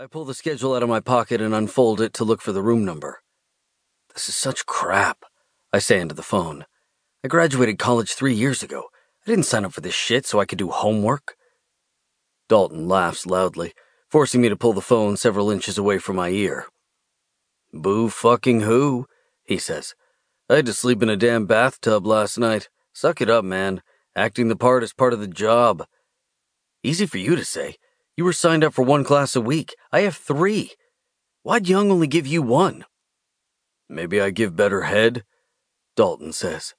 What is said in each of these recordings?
I pull the schedule out of my pocket and unfold it to look for the room number. This is such crap, I say into the phone. I graduated college three years ago. I didn't sign up for this shit so I could do homework. Dalton laughs loudly, forcing me to pull the phone several inches away from my ear. Boo fucking who, he says. I had to sleep in a damn bathtub last night. Suck it up, man. Acting the part is part of the job. Easy for you to say. You were signed up for one class a week. I have three. Why'd Young only give you one? Maybe I give better head, Dalton says.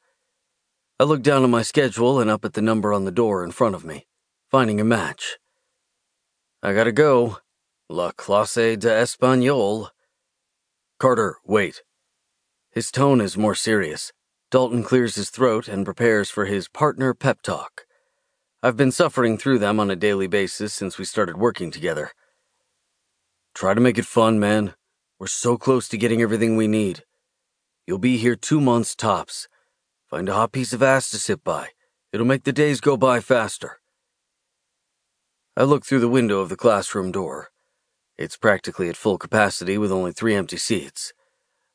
I look down at my schedule and up at the number on the door in front of me, finding a match. I gotta go. La clase de espagnol. Carter, wait. His tone is more serious. Dalton clears his throat and prepares for his partner pep talk. I've been suffering through them on a daily basis since we started working together. Try to make it fun, man. We're so close to getting everything we need. You'll be here two months tops. Find a hot piece of ass to sit by. It'll make the days go by faster. I look through the window of the classroom door. It's practically at full capacity with only three empty seats.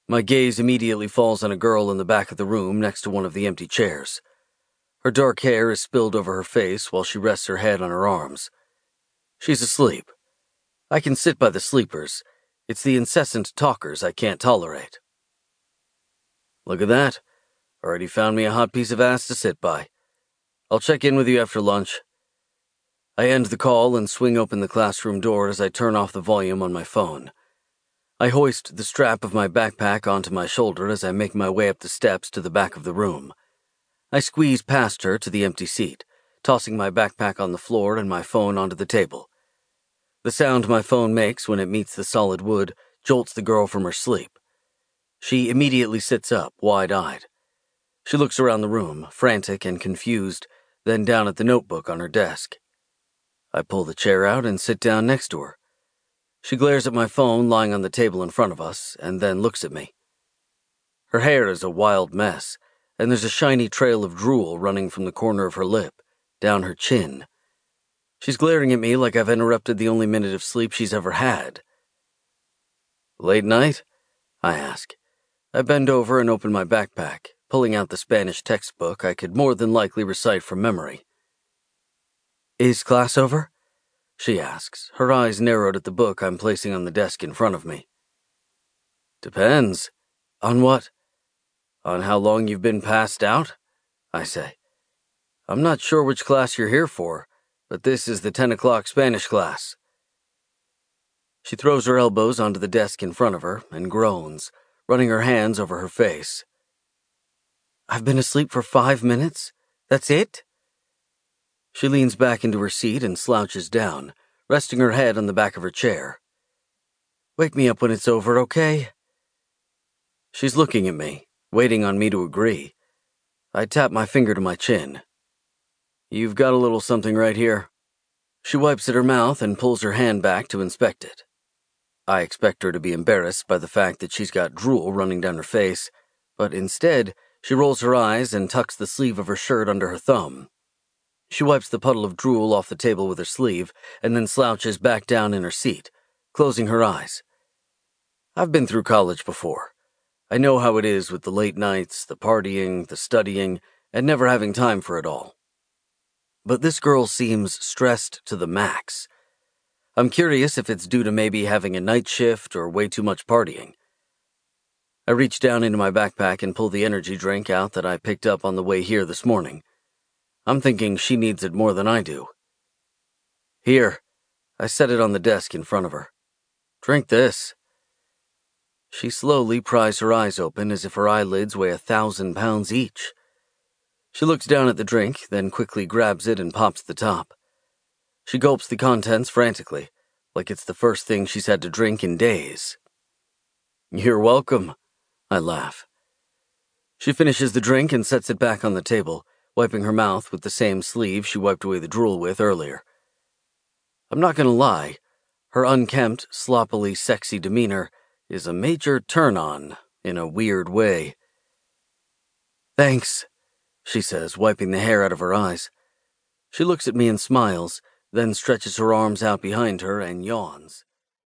My gaze immediately falls on a girl in the back of the room next to one of the empty chairs. Her dark hair is spilled over her face while she rests her head on her arms. She's asleep. I can sit by the sleepers. It's the incessant talkers I can't tolerate. Look at that. Already found me a hot piece of ass to sit by. I'll check in with you after lunch. I end the call and swing open the classroom door as I turn off the volume on my phone. I hoist the strap of my backpack onto my shoulder as I make my way up the steps to the back of the room. I squeeze past her to the empty seat, tossing my backpack on the floor and my phone onto the table. The sound my phone makes when it meets the solid wood jolts the girl from her sleep. She immediately sits up, wide eyed. She looks around the room, frantic and confused, then down at the notebook on her desk. I pull the chair out and sit down next to her. She glares at my phone lying on the table in front of us and then looks at me. Her hair is a wild mess, and there's a shiny trail of drool running from the corner of her lip, down her chin. She's glaring at me like I've interrupted the only minute of sleep she's ever had. Late night? I ask. I bend over and open my backpack, pulling out the Spanish textbook I could more than likely recite from memory. Is class over? She asks, her eyes narrowed at the book I'm placing on the desk in front of me. Depends. On what? On how long you've been passed out? I say. I'm not sure which class you're here for, but this is the 10 o'clock Spanish class. She throws her elbows onto the desk in front of her and groans, running her hands over her face. I've been asleep for five minutes? That's it? She leans back into her seat and slouches down, resting her head on the back of her chair. Wake me up when it's over, okay? She's looking at me, waiting on me to agree. I tap my finger to my chin. You've got a little something right here. She wipes at her mouth and pulls her hand back to inspect it. I expect her to be embarrassed by the fact that she's got drool running down her face, but instead, she rolls her eyes and tucks the sleeve of her shirt under her thumb. She wipes the puddle of drool off the table with her sleeve and then slouches back down in her seat, closing her eyes. I've been through college before. I know how it is with the late nights, the partying, the studying, and never having time for it all. But this girl seems stressed to the max. I'm curious if it's due to maybe having a night shift or way too much partying. I reach down into my backpack and pull the energy drink out that I picked up on the way here this morning. I'm thinking she needs it more than I do. Here, I set it on the desk in front of her. Drink this. She slowly pries her eyes open as if her eyelids weigh a thousand pounds each. She looks down at the drink, then quickly grabs it and pops the top. She gulps the contents frantically, like it's the first thing she's had to drink in days. You're welcome, I laugh. She finishes the drink and sets it back on the table, wiping her mouth with the same sleeve she wiped away the drool with earlier. I'm not gonna lie, her unkempt, sloppily sexy demeanor is a major turn on in a weird way. Thanks, she says, wiping the hair out of her eyes. She looks at me and smiles, then stretches her arms out behind her and yawns.